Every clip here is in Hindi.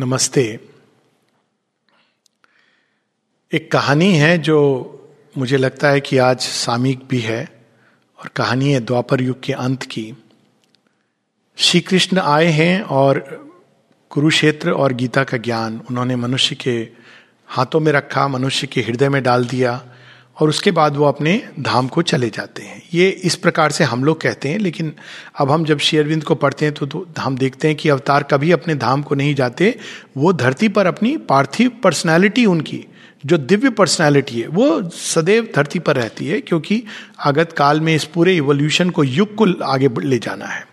नमस्ते। एक कहानी है जो मुझे लगता है कि आज सामयिक भी है और कहानी है द्वापर युग के अंत की। श्री कृष्ण आए हैं और कुरुक्षेत्र और गीता का ज्ञान उन्होंने मनुष्य के हाथों में रखा, मनुष्य के हृदय में डाल दिया। और उसके बाद वो अपने धाम को चले जाते हैं। ये इस प्रकार से हम लोग कहते हैं लेकिन अब हम जब शेयरविंद को पढ़ते हैं तो, तो हम देखते हैं कि अवतार कभी अपने धाम को नहीं जाते। वो धरती पर अपनी पार्थिव पर्सनैलिटी उनकी जो दिव्य पर्सनैलिटी है वो सदैव धरती पर रहती है क्योंकि आगत काल में इस पूरे इवोल्यूशन को युग को आगे ले जाना है।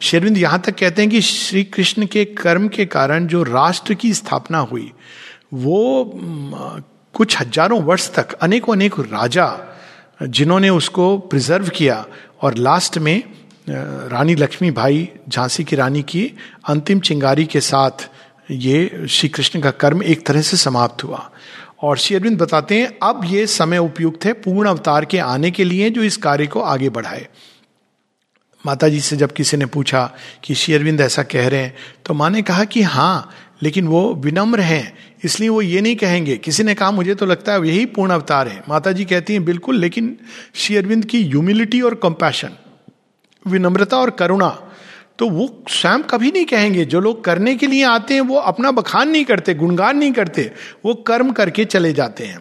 शेरविंद यहाँ तक कहते हैं कि श्री कृष्ण के कर्म के कारण जो राष्ट्र की स्थापना हुई वो कुछ हज़ारों वर्ष तक अनेकों अनेक राजा, जिन्होंने उसको प्रिजर्व किया और लास्ट में रानी लक्ष्मी भाई झांसी की रानी की अंतिम चिंगारी के साथ ये श्री कृष्ण का कर्म एक तरह से समाप्त हुआ। और श्री अरविंद बताते हैं, अब ये समय उपयुक्त है पूर्ण अवतार के आने के लिए जो इस कार्य को आगे बढ़ाए। माता जी से जब किसी ने पूछा कि श्री अरविंद ऐसा कह रहे हैं तो माँ ने कहा कि हाँ लेकिन वो विनम्र हैं, इसलिए वो ये नहीं कहेंगे, किसी ने कहा, मुझे तो लगता है यही पूर्ण अवतार है। माता जी कहती हैं, बिल्कुल, लेकिन श्री अरविंद की ह्यूमिलिटी और कंपैशन विनम्रता और करुणा तो वो स्वयं कभी नहीं कहेंगे। जो लोग करने के लिए आते हैं, वो अपना बखान नहीं करते, गुणगान नहीं करते, वो कर्म करके चले जाते हैं।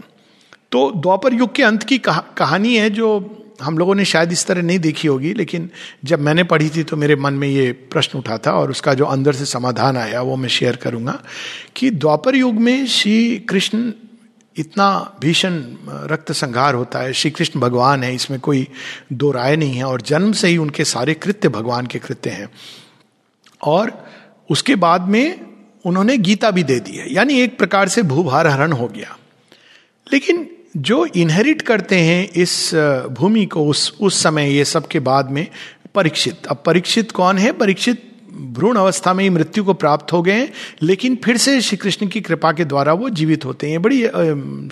तो द्वापर युग के अंत की कहानी है जो हम लोगों ने शायद इस तरह नहीं देखी होगी, लेकिन जब मैंने पढ़ी थी तो मेरे मन में ये प्रश्न उठा था और उसका जो अंदर से समाधान आया वो मैं शेयर करूँगा कि द्वापर युग में श्री कृष्ण इतना भीषण रक्त संघार होता है, श्री कृष्ण भगवान है, इसमें कोई दो राय नहीं है और जन्म से ही उनके सारे कृत्य भगवान के कृत्य हैं। और उसके बाद में उन्होंने गीता भी दे दी है, यानी एक प्रकार से भूभार हरण हो गया। लेकिन जो इनहेरिट करते हैं इस भूमि को उस उस समय, ये सब के बाद में परीक्षित। अब परीक्षित कौन है? परीक्षित भ्रूण अवस्था में ही मृत्यु को प्राप्त हो गए हैं, लेकिन फिर से श्री कृष्ण की कृपा के द्वारा वो जीवित होते हैं। बड़ी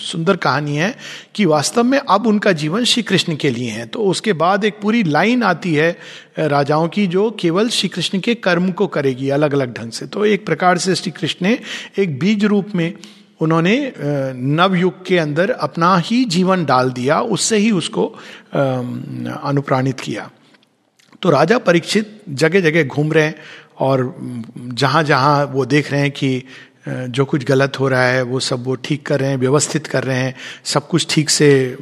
सुंदर कहानी है कि वास्तव में अब उनका जीवन श्री कृष्ण के लिए है। तो उसके बाद एक पूरी लाइन आती है राजाओं की, जो केवल श्री कृष्ण के कर्म को करेगी अलग अलग ढंग से। तो एक प्रकार से श्री कृष्ण ने एक बीज रूप में उन्होंने नवयुग के अंदर अपना ही जीवन डाल दिया, उससे ही उसको अनुप्राणित किया। तो राजा परीक्षित जगह जगह घूम रहे हैं और जहाँ जहाँ वो देख रहे हैं कि जो कुछ गलत हो रहा है, वो सब वो ठीक कर रहे हैं, व्यवस्थित कर रहे हैं, सब कुछ ठीक से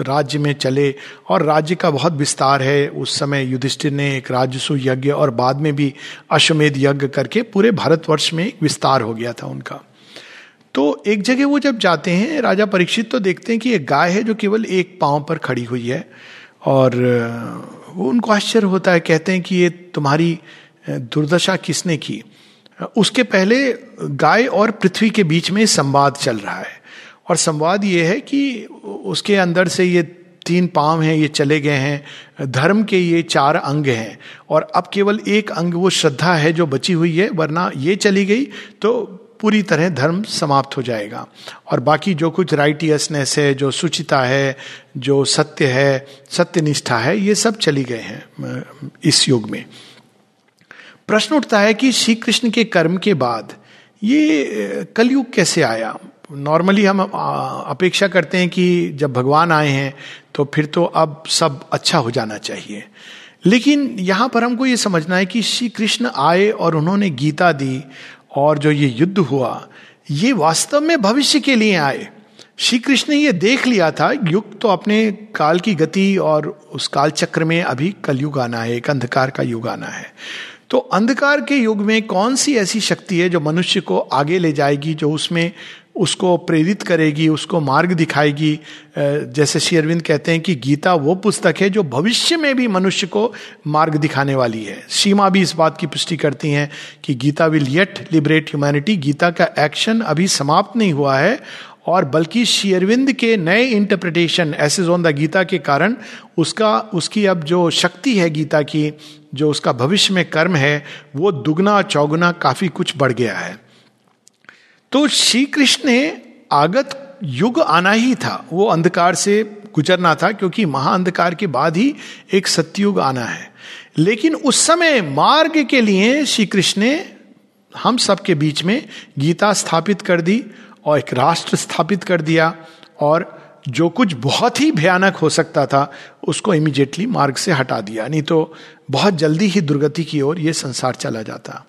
राज्य में चले। और राज्य का बहुत विस्तार है। उस समय युधिष्ठिर ने एक राजस्व यज्ञ और बाद में भी अश्वमेध यज्ञ करके पूरे भारतवर्ष में एक विस्तार हो गया था उनका। तो एक जगह वो जब जाते हैं, राजा परीक्षित तो देखते हैं कि एक गाय है जो केवल एक पाँव पर खड़ी हुई है। और वो उनको आश्चर्य होता है, कहते हैं कि ये तुम्हारी दुर्दशा किसने की? उसके पहले गाय और पृथ्वी के बीच में संवाद चल रहा है। और संवाद ये है कि उसके अंदर से ये तीन पाँव हैं, ये चले गए हैं। धर्म के ये चार अंग हैं। और अब केवल एक अंग वो श्रद्धा है जो बची हुई है, वरना ये चली गई। तो पूरी तरह धर्म समाप्त हो जाएगा। और बाकी जो कुछ राइटियसनेस है, जो सुचिता है, जो सत्य है सत्य निष्ठा है, ये सब चली गए हैं इस युग में। प्रश्न उठता है कि श्री कृष्ण के कर्म के बाद ये कलयुग कैसे आया? नॉर्मली हम अपेक्षा करते हैं कि जब भगवान आए हैं तो फिर तो अब सब अच्छा हो जाना चाहिए। लेकिन यहाँ पर हमको ये समझना है कि श्री कृष्ण आए और उन्होंने गीता दी और जो ये युद्ध हुआ, ये वास्तव में भविष्य के लिए आए। श्री कृष्ण ने ये देख लिया था, युग तो अपने काल की गति और उस काल चक्र में अभी कलयुग आना है, एक अंधकार का युग आना है। तो अंधकार के युग में कौन सी ऐसी शक्ति है जो मनुष्य को आगे ले जाएगी, जो उसमें उसको प्रेरित करेगी, उसको मार्ग दिखाएगी। जैसे श्री अरविंद कहते हैं कि गीता वो पुस्तक है जो भविष्य में भी मनुष्य को मार्ग दिखाने वाली है। सीमा भी इस बात की पुष्टि करती हैं कि Gita will yet liberate humanity. Gita का एक्शन अभी समाप्त नहीं हुआ है और बल्कि शेयरविंद के नए इंटरप्रिटेशन, ऐसे ऑन द गीता के कारण उसका, उसकी अब जो शक्ति है गीता की, जो उसका भविष्य में कर्म है, वो दुगना चौगुना काफ़ी कुछ बढ़ गया है। तो श्री कृष्ण ने आगत युग आना ही था। वो अंधकार से गुजरना था, क्योंकि महाअंधकार के बाद ही एक सत्युग आना है। लेकिन उस समय मार्ग के लिए श्री कृष्ण ने हम सबके बीच में गीता स्थापित कर दी और एक राष्ट्र स्थापित कर दिया और जो कुछ बहुत ही भयानक हो सकता था, उसको इमिजिएटली मार्ग से हटा दिया। नहीं तो बहुत जल्दी ही दुर्गति की ओर यह संसार चला जाता।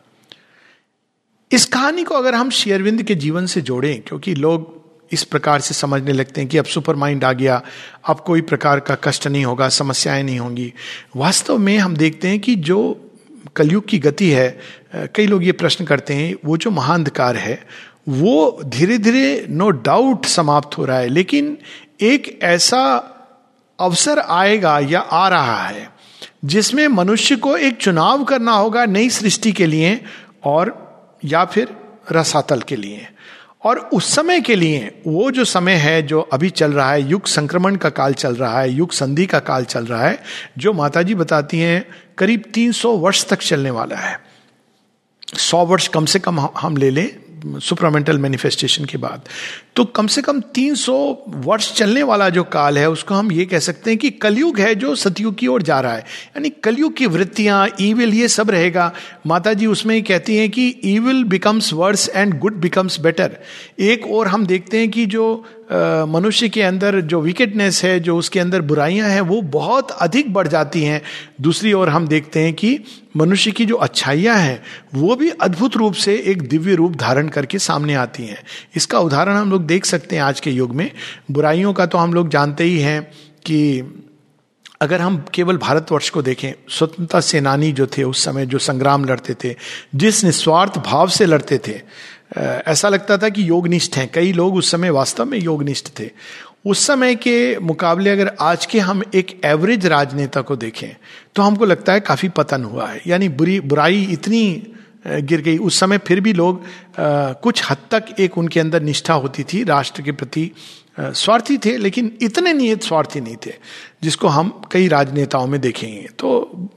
इस कहानी को अगर हम शेयरविंद के जीवन से जोड़ें, क्योंकि लोग इस प्रकार से समझने लगते हैं कि अब सुपर माइंड आ गया, अब कोई प्रकार का कष्ट नहीं होगा, समस्याएँ नहीं होंगी। वास्तव में हम देखते हैं कि जो कलयुग की गति है, कई लोग ये प्रश्न करते हैं, वो जो महाअंधकार है, वो धीरे धीरे नो डाउट समाप्त हो रहा है, लेकिन एक ऐसा अवसर आएगा या आ रहा है, जिसमें मनुष्य को एक चुनाव करना होगा नई सृष्टि के लिए और या फिर रसातल के लिए। और उस समय के लिए, वो जो समय है जो अभी चल रहा है, युग संक्रमण का काल चल रहा है, युग संधि का काल चल रहा है, जो माता जी बताती हैं, करीब 300 वर्ष तक चलने वाला है। 100 वर्ष कम से कम हम ले लें सुपरामेंटल मैनिफेस्टेशन के बाद। तो कम से कम 300 वर्ष चलने वाला जो काल है, उसको हम ये कह सकते हैं कि कलयुग है जो सतयुग की ओर जा रहा है। यानी कलयुग की वृत्तियाँ ईविल ये सब रहेगा। माता जी उसमें ही कहती हैं कि evil becomes worse and good becomes better एक और हम देखते हैं कि जो मनुष्य के अंदर जो विकेटनेस है, जो उसके अंदर बुराइयाँ हैं, वो बहुत अधिक बढ़ जाती हैं। दूसरी ओर हम देखते हैं कि मनुष्य की जो अच्छाइयाँ हैं, वो भी अद्भुत रूप से एक दिव्य रूप धारण करके सामने आती हैं। इसका उदाहरण हम लोग देख सकते हैं आज के युग में। बुराइयों का तो हम लोग जानते ही हैं कि अगर हम केवल भारतवर्ष को देखें, स्वतंत्रता सेनानी जो थे उस समय जो संग्राम लड़ते थे, जिस निस्वार्थ भाव से लड़ते थे ऐसा लगता था कि योगनिष्ठ हैं। कई लोग उस समय वास्तव में योगनिष्ठ थे। उस समय के मुकाबले अगर आज के हम एक एवरेज राजनेता को देखें तो हमको लगता है काफ़ी पतन हुआ है। यानी बुरी, बुराई इतनी गिर गई। उस समय फिर भी लोग कुछ हद तक एक उनके अंदर निष्ठा होती थी, राष्ट्र के प्रति स्वार्थी थे, लेकिन इतने नियत स्वार्थी नहीं थे, जिसको हम कई राजनेताओं में देखेंगे। तो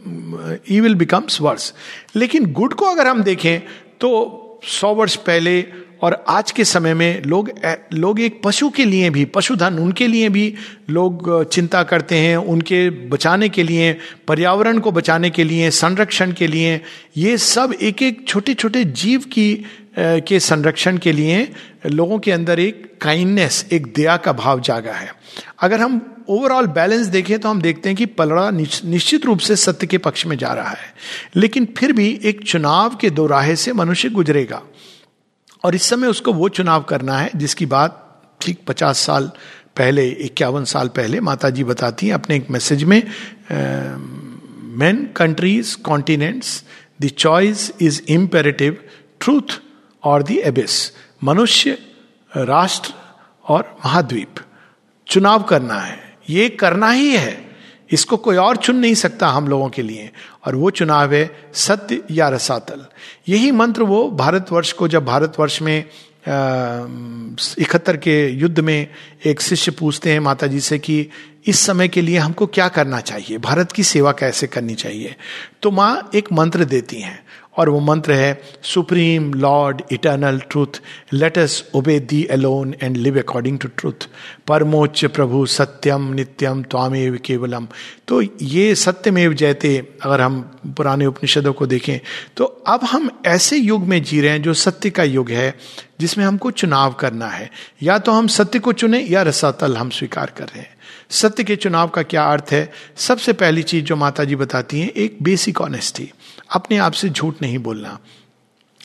ई विल बिकम्स वर्स लेकिन गुड को अगर हम देखें तो सौ वर्ष पहले और आज के समय में लोग लोग एक पशु के लिए भी, पशुधन उनके लिए भी लोग चिंता करते हैं, उनके बचाने के लिए, पर्यावरण को बचाने के लिए, संरक्षण के लिए। ये सब एक एक छोटे छोटे जीव की के संरक्षण के लिए लोगों के अंदर एक काइंडनेस एक दया का भाव जागा है। अगर हम ओवरऑल बैलेंस देखें तो हम देखते हैं कि पलड़ा निश्चित रूप से सत्य के पक्ष में जा रहा है। लेकिन फिर भी एक चुनाव के दो राहे से मनुष्य गुजरेगा। और इस समय उसको वो चुनाव करना है जिसकी बात ठीक पचास साल पहले, इक्यावन साल पहले माता जी बताती हैं अपने एक मैसेज में man countries continents the choice is imperative truth और दी एबिस, मनुष्य, राष्ट्र और महाद्वीप। चुनाव करना है। ये करना ही है। इसको कोई और चुन नहीं सकता हम लोगों के लिए। और वो चुनाव है सत्य या रसातल। यही मंत्र वो भारतवर्ष को जब भारतवर्ष में इकहत्तर के युद्ध में एक शिष्य पूछते हैं माता जी से कि इस समय के लिए हमको क्या करना चाहिए? भारत की सेवा कैसे करनी चाहिए? तो माँ एक मंत्र देती हैं। और वो मंत्र है supreme lord eternal truth let us obey thee alone and live according to truth परमोच्च प्रभु सत्यम नित्यम त्वामेव केवलम तो ये सत्यमेव जयते अगर हम पुराने उपनिषदों को देखें तो अब हम ऐसे युग में जी रहे हैं जो सत्य का युग है, जिसमें हमको चुनाव करना है। या तो हम सत्य को चुने या रसातल हम स्वीकार कर रहे हैं। सत्य के चुनाव का क्या अर्थ है? सबसे पहली चीज़ जो माता जी बताती हैं, एक बेसिक ऑनेस्टी अपने आप से झूठ नहीं बोलना।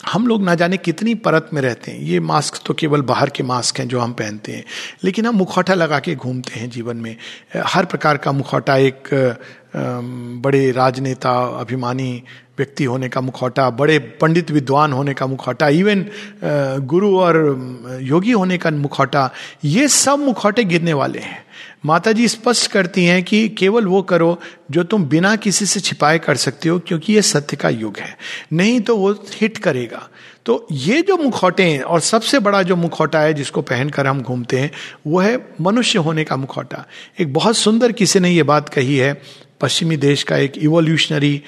हम लोग ना जाने कितनी परत में रहते हैं। ये मास्क तो केवल बाहर के मास्क हैं जो हम पहनते हैं। लेकिन हम मुखौटा लगा के घूमते हैं जीवन में। हर प्रकार का मुखौटा एक बड़े राजनेता, अभिमानी व्यक्ति होने का मुखौटा, बड़े पंडित विद्वान होने का मुखौटा, इवन गुरु और योगी होने का मुखौटा, ये सब मुखौटे गिरने वाले हैं। माता जी स्पष्ट करती हैं कि केवल वो करो जो तुम बिना किसी से छिपाए कर सकते हो, क्योंकि ये सत्य का युग है। नहीं तो वो हिट करेगा। तो ये जो मुखौटे हैं, और सबसे बड़ा जो मुखौटा है जिसको पहनकर हम घूमते हैं, वो है मनुष्य होने का मुखौटा। एक बहुत सुंदर किसी ने ये बात कही है, पश्चिमी देश का एक इवोल्यूशनरी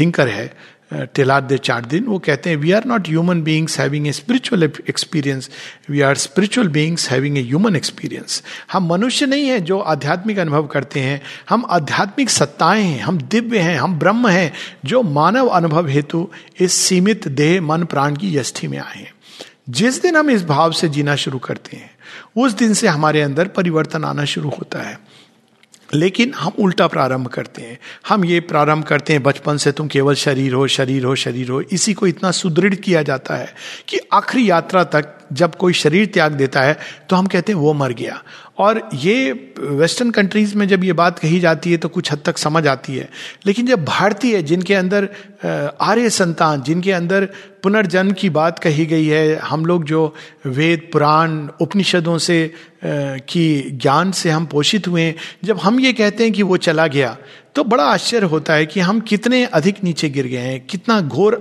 थिंकर है टेलार दे चार दिन वो कहते हैं we are not human beings having a spiritual experience we are spiritual beings having a human experience हम मनुष्य नहीं है जो आध्यात्मिक अनुभव करते हैं हम आध्यात्मिक सत्ताएँ हैं हम दिव्य हैं हम ब्रह्म हैं जो मानव अनुभव हेतु इस सीमित देह मन प्राण की यष्टि में आए हैं जिस दिन हम इस भाव से जीना शुरू करते हैं उस दिन से हमारे अंदर परिवर्तन आना शुरू होता है लेकिन हम उल्टा प्रारंभ करते हैं। हम ये प्रारंभ करते हैं, बचपन से तुम केवल शरीर हो शरीर हो शरीर हो। इसी को इतना सुदृढ़ किया जाता है कि आखिरी यात्रा तक जब कोई शरीर त्याग देता है तो हम कहते हैं, वो मर गया। और ये वेस्टर्न कंट्रीज़ में जब ये बात कही जाती है तो कुछ हद तक समझ आती है। लेकिन जब भारतीय, जिनके अंदर आर्य संतान, जिनके अंदर पुनर्जन्म की बात कही गई है, हम लोग जो वेद, पुराण, उपनिषदों से की ज्ञान से हम पोषित हुए जब हम ये कहते हैं कि वो चला गया तो बड़ा आश्चर्य होता है कि हम कितने अधिक नीचे गिर गए हैं, कितना घोर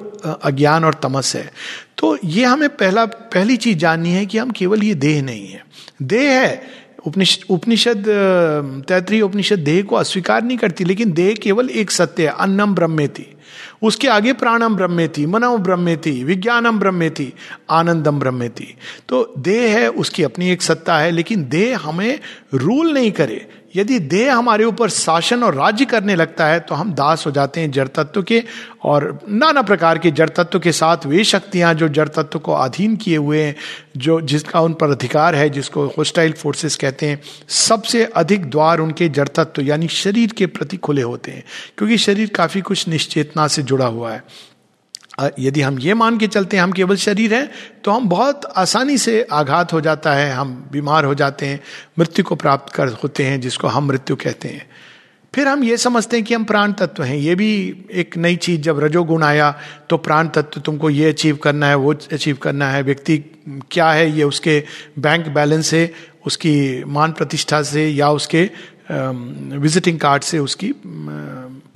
अज्ञान और तमस है। तो ये हमें पहला, पहली चीज़ जाननी है कि हम केवल ये देह नहीं है। देह है उपनिषद तैतरी उपनिषद देह को अस्वीकार नहीं करती, लेकिन देह केवल एक सत्य है, अन्नम ब्रह्मे थी उसके आगे प्राणम ब्रह्मे थी मनव ब्रह्मे थी विज्ञानम ब्रह्मे थी आनंदम ब्रह्मे थी तो देह है, उसकी अपनी एक सत्ता है, लेकिन देह हमें रूल नहीं करे यदि देह हमारे ऊपर शासन और राज्य करने लगता है तो हम दास हो जाते हैं जड़ तत्व के, और नाना प्रकार के जड़ तत्व के साथ वे शक्तियाँ जो जड़ तत्व को अधीन किए हुए हैं, जो जिसका उन पर अधिकार है, जिसको होस्टाइल फोर्सेस कहते हैं, सबसे अधिक द्वार उनके जड़ तत्व, यानी शरीर के प्रति खुले होते हैं, क्योंकि शरीर काफ़ी कुछ निश्चेतना से जुड़ा हुआ है। यदि हम ये मान के चलते हैं, हम केवल शरीर हैं तो हम बहुत आसानी से आघात हो जाता है, हम बीमार हो जाते हैं, मृत्यु को प्राप्त कर होते हैं, जिसको हम मृत्यु कहते हैं। फिर हम ये समझते हैं कि हम प्राण तत्व हैं। ये भी एक नई चीज़, जब रजोगुण आया तो प्राण तत्व तुमको ये अचीव करना है, वो अचीव करना है। व्यक्ति क्या है, ये उसके बैंक बैलेंस से, उसकी मान प्रतिष्ठा से, या उसके विजिटिंग कार्ड से उसकी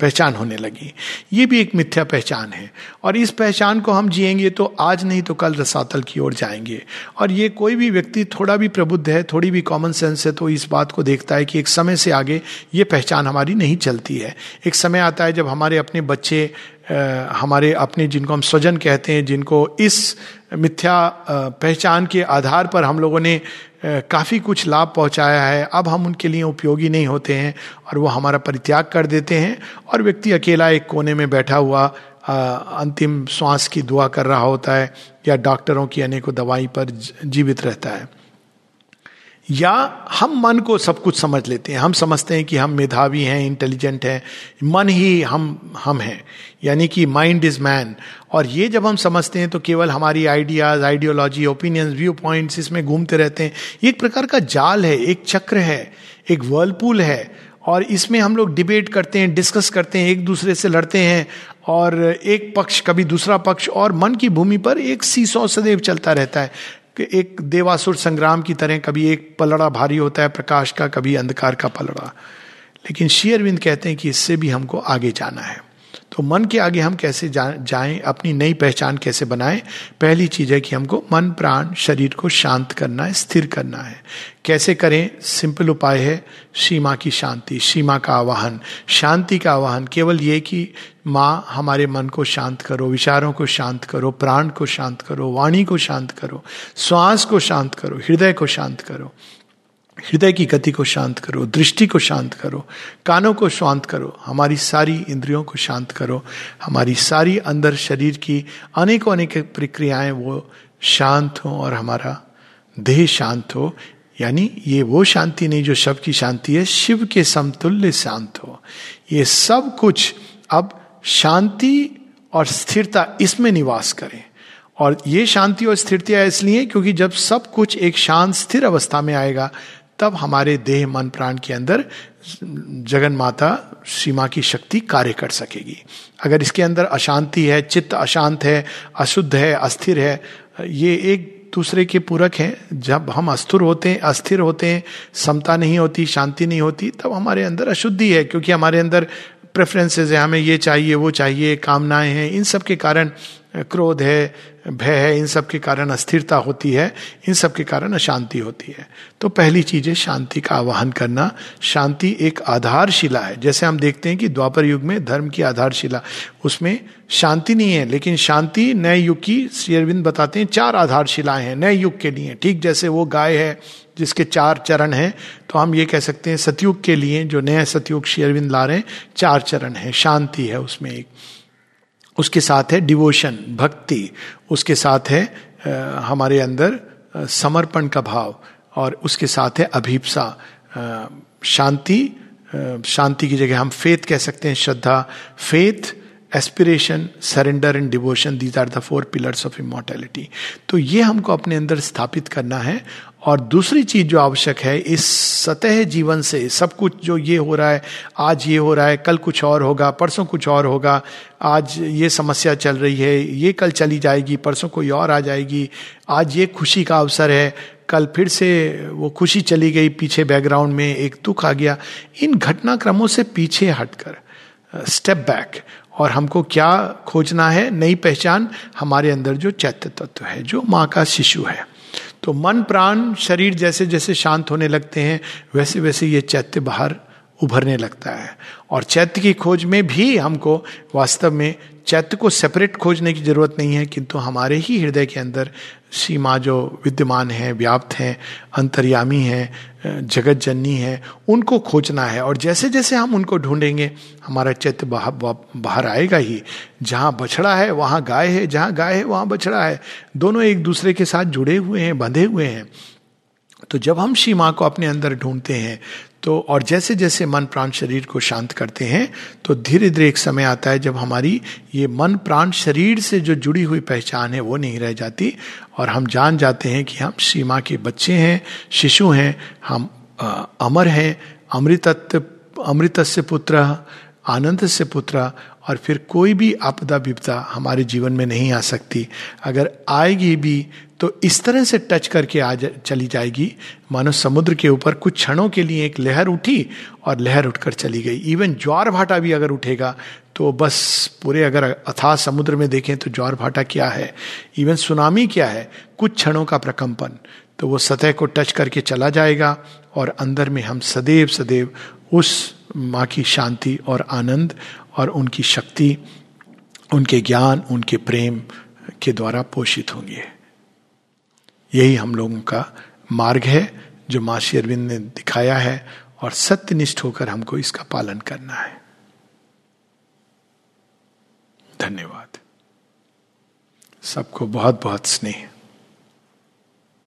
पहचान होने लगी। ये भी एक मिथ्या पहचान है। और इस पहचान को हम जिएँगे तो आज नहीं तो कल रसातल की ओर जाएँगे। और ये कोई भी व्यक्ति थोड़ा भी प्रबुद्ध है, थोड़ी भी कॉमन सेंस है तो इस बात को देखता है कि एक समय से आगे ये पहचान हमारी नहीं चलती है। एक समय आता है जब हमारे अपने बच्चे हमारे अपने जिनको हम स्वजन कहते हैं, जिनको इस मिथ्या पहचान के आधार पर हम लोगों ने काफ़ी कुछ लाभ पहुँचाया है। अब हम उनके लिए उपयोगी नहीं होते हैं और वो हमारा परित्याग कर देते हैं और व्यक्ति अकेला एक कोने में बैठा हुआ अंतिम श्वास की दुआ कर रहा होता है या डॉक्टरों की अनेकों दवाई पर जीवित रहता है। या हम मन को सब कुछ समझ लेते हैं। हम समझते हैं कि हम मेधावी हैं इंटेलिजेंट हैं, मन ही हम हम हैं। यानी कि माइंड इज़ मैन और ये जब हम समझते हैं तो केवल हमारी ideas ideology opinions view points इसमें घूमते रहते हैं। एक प्रकार का जाल है, एक चक्र है, एक वर्लपूल है। और इसमें हम लोग डिबेट करते हैं डिस्कस करते हैं, एक दूसरे से लड़ते हैं। और एक पक्ष, कभी दूसरा पक्ष और मन की भूमि पर एक सीसौ सदैव चलता रहता है। कि एक देवासुर संग्राम की तरह कभी एक पलड़ा भारी होता है, प्रकाश का, कभी अंधकार का पलड़ा। लेकिन शेयरविंद कहते हैं कि इससे भी हमको आगे जाना है। तो मन के आगे हम कैसे जा, जाएँ अपनी नई पहचान कैसे बनाएँ पहली चीज़ है कि हमको मन प्राण शरीर को शांत करना है स्थिर करना है। कैसे करें? सिंपल उपाय है सीमा की शांति सीमा का आवाहन। शांति का आवाहन केवल ये कि माँ हमारे मन को शांत करो विचारों को शांत करो प्राण को शांत करो वाणी को शांत करो श्वास को शांत करो हृदय को शांत करो। हृदय की गति को शांत करो, दृष्टि को शांत करो, कानों को शांत करो, हमारी सारी इंद्रियों को शांत करो, हमारी सारी अंदर शरीर की अनेकों अनेक प्रक्रियाएँ वो शांत हो और हमारा देह शांत हो। यानी ये वो शांति नहीं जो शव की शांति है, शिव के समतुल्य शांत हो। ये सब कुछ अब शांति और स्थिरता इसमें निवास करें। और ये शांति और स्थिरता इसलिए क्योंकि जब सब कुछ एक शांत, स्थिर अवस्था में आएगा तब हमारे देह, मन, प्राण के अंदर जगन माता सीमा की शक्ति कार्य कर सकेगी। अगर इसके अंदर अशांति है, चित्त अशांत है, अशुद्ध है, अस्थिर है, ये एक दूसरे के पूरक हैं। जब हम अस्थिर होते हैं, अस्थिर होते हैं, समता नहीं होती, शांति नहीं होती, तब हमारे अंदर अशुद्धि है, क्योंकि हमारे अंदर प्रेफरेंसेज है, हमें ये चाहिए, वो चाहिए, कामनाएँ हैं, इन सब के कारण क्रोध है भय है, इन सब के कारण अस्थिरता होती है, इन सब के कारण अशांति होती है। तो पहली चीज़ है शांति का आवाहन करना। शांति एक आधारशिला है। जैसे हम देखते हैं कि द्वापर युग में धर्म की आधारशिला, उसमें शांति नहीं है, लेकिन शांति नए युग की, श्री अरविंद बताते हैं, चार आधारशिलाएँ हैं नए युग के लिए। ठीक जैसे वो गाय है, जिसके चार चरण हैं तो हम ये कह सकते हैं सतयुग के लिए, जो नया सतयुग श्री अरविंद ला रहे हैं, चार चरण है, शांति है उसमें एक। उसके साथ है डिवोशन भक्ति, उसके साथ है हमारे अंदर समर्पण का भाव, और उसके साथ है अभीपसा शांति शांति की जगह हम फेथ कह सकते हैं, श्रद्धा faith aspiration surrender and devotion these are the four pillars of immortality तो ये हमको अपने अंदर स्थापित करना है और दूसरी चीज़ जो आवश्यक है, इस सतह जीवन से सब कुछ जो ये हो रहा है, आज ये हो रहा है, कल कुछ और होगा, परसों कुछ और होगा, आज ये समस्या चल रही है, ये कल चली जाएगी, परसों कोई और आ जाएगी, आज ये खुशी का अवसर है, कल फिर से वो खुशी चली गई, पीछे बैकग्राउंड में एक दुख आ गया। इन घटनाक्रमों से पीछे हटकर स्टेप बैक और हमको क्या खोजना है, नई पहचान, हमारे अंदर जो चैत्य तत्व है, जो माँ का शिशु है। तो मन प्राण शरीर जैसे जैसे शांत होने लगते हैं, वैसे वैसे ये चैत्य बाहर उभरने लगता है। और चैत्य की खोज में भी हमको वास्तव में चैत्य को सेपरेट खोजने की ज़रूरत नहीं है, किंतु हमारे ही हृदय के अंदर सीमा जो विद्यमान है, व्याप्त हैं, अंतर्यामी हैं जगत जननी है, उनको खोजना है। और जैसे जैसे हम उनको ढूंढेंगे, हमारा चैत्य बाहर आएगा ही। जहाँ बछड़ा है, वहाँ गाय है, जहाँ गाय है, वहाँ बछड़ा है। दोनों एक दूसरे के साथ जुड़े हुए हैं, बंधे हुए हैं। तो जब हम श्री माँ को अपने अंदर ढूंढते हैं तो और जैसे जैसे मन प्राण शरीर को शांत करते हैं तो धीरे धीरे एक समय आता है जब हमारी ये मन प्राण शरीर से जो जुड़ी हुई पहचान है वो नहीं रह जाती और हम जान जाते हैं कि हम श्री माँ के बच्चे हैं शिशु हैं हम आ, अमर हैं अमृतत्व अमृत से पुत्र आनंद से पुत्र और फिर कोई भी आपदा विपदा हमारे जीवन में नहीं आ सकती। अगर आएगी भी तो इस तरह से टच करके आ जा, चली जाएगी। मानो समुद्र के ऊपर कुछ क्षणों के लिए एक लहर उठी और लहर उठकर चली गई। इवन ज्वार भाटा भी अगर उठेगा तो बस पूरे अगर अथाह समुद्र में देखें तो ज्वार भाटा क्या है? इवन सुनामी क्या है? कुछ क्षणों का प्रकंपन। तो वो सतह को टच करके चला जाएगा और अंदर में हम सदैव सदैव उस माँ की शांति और आनंद और उनकी शक्ति, उनके ज्ञान, उनके प्रेम के द्वारा पोषित होंगे। यही हम लोगों का मार्ग है, जो माँ अरविंद ने दिखाया है, और सत्यनिष्ठ होकर हमको इसका पालन करना है। धन्यवाद। सबको बहुत बहुत स्नेह।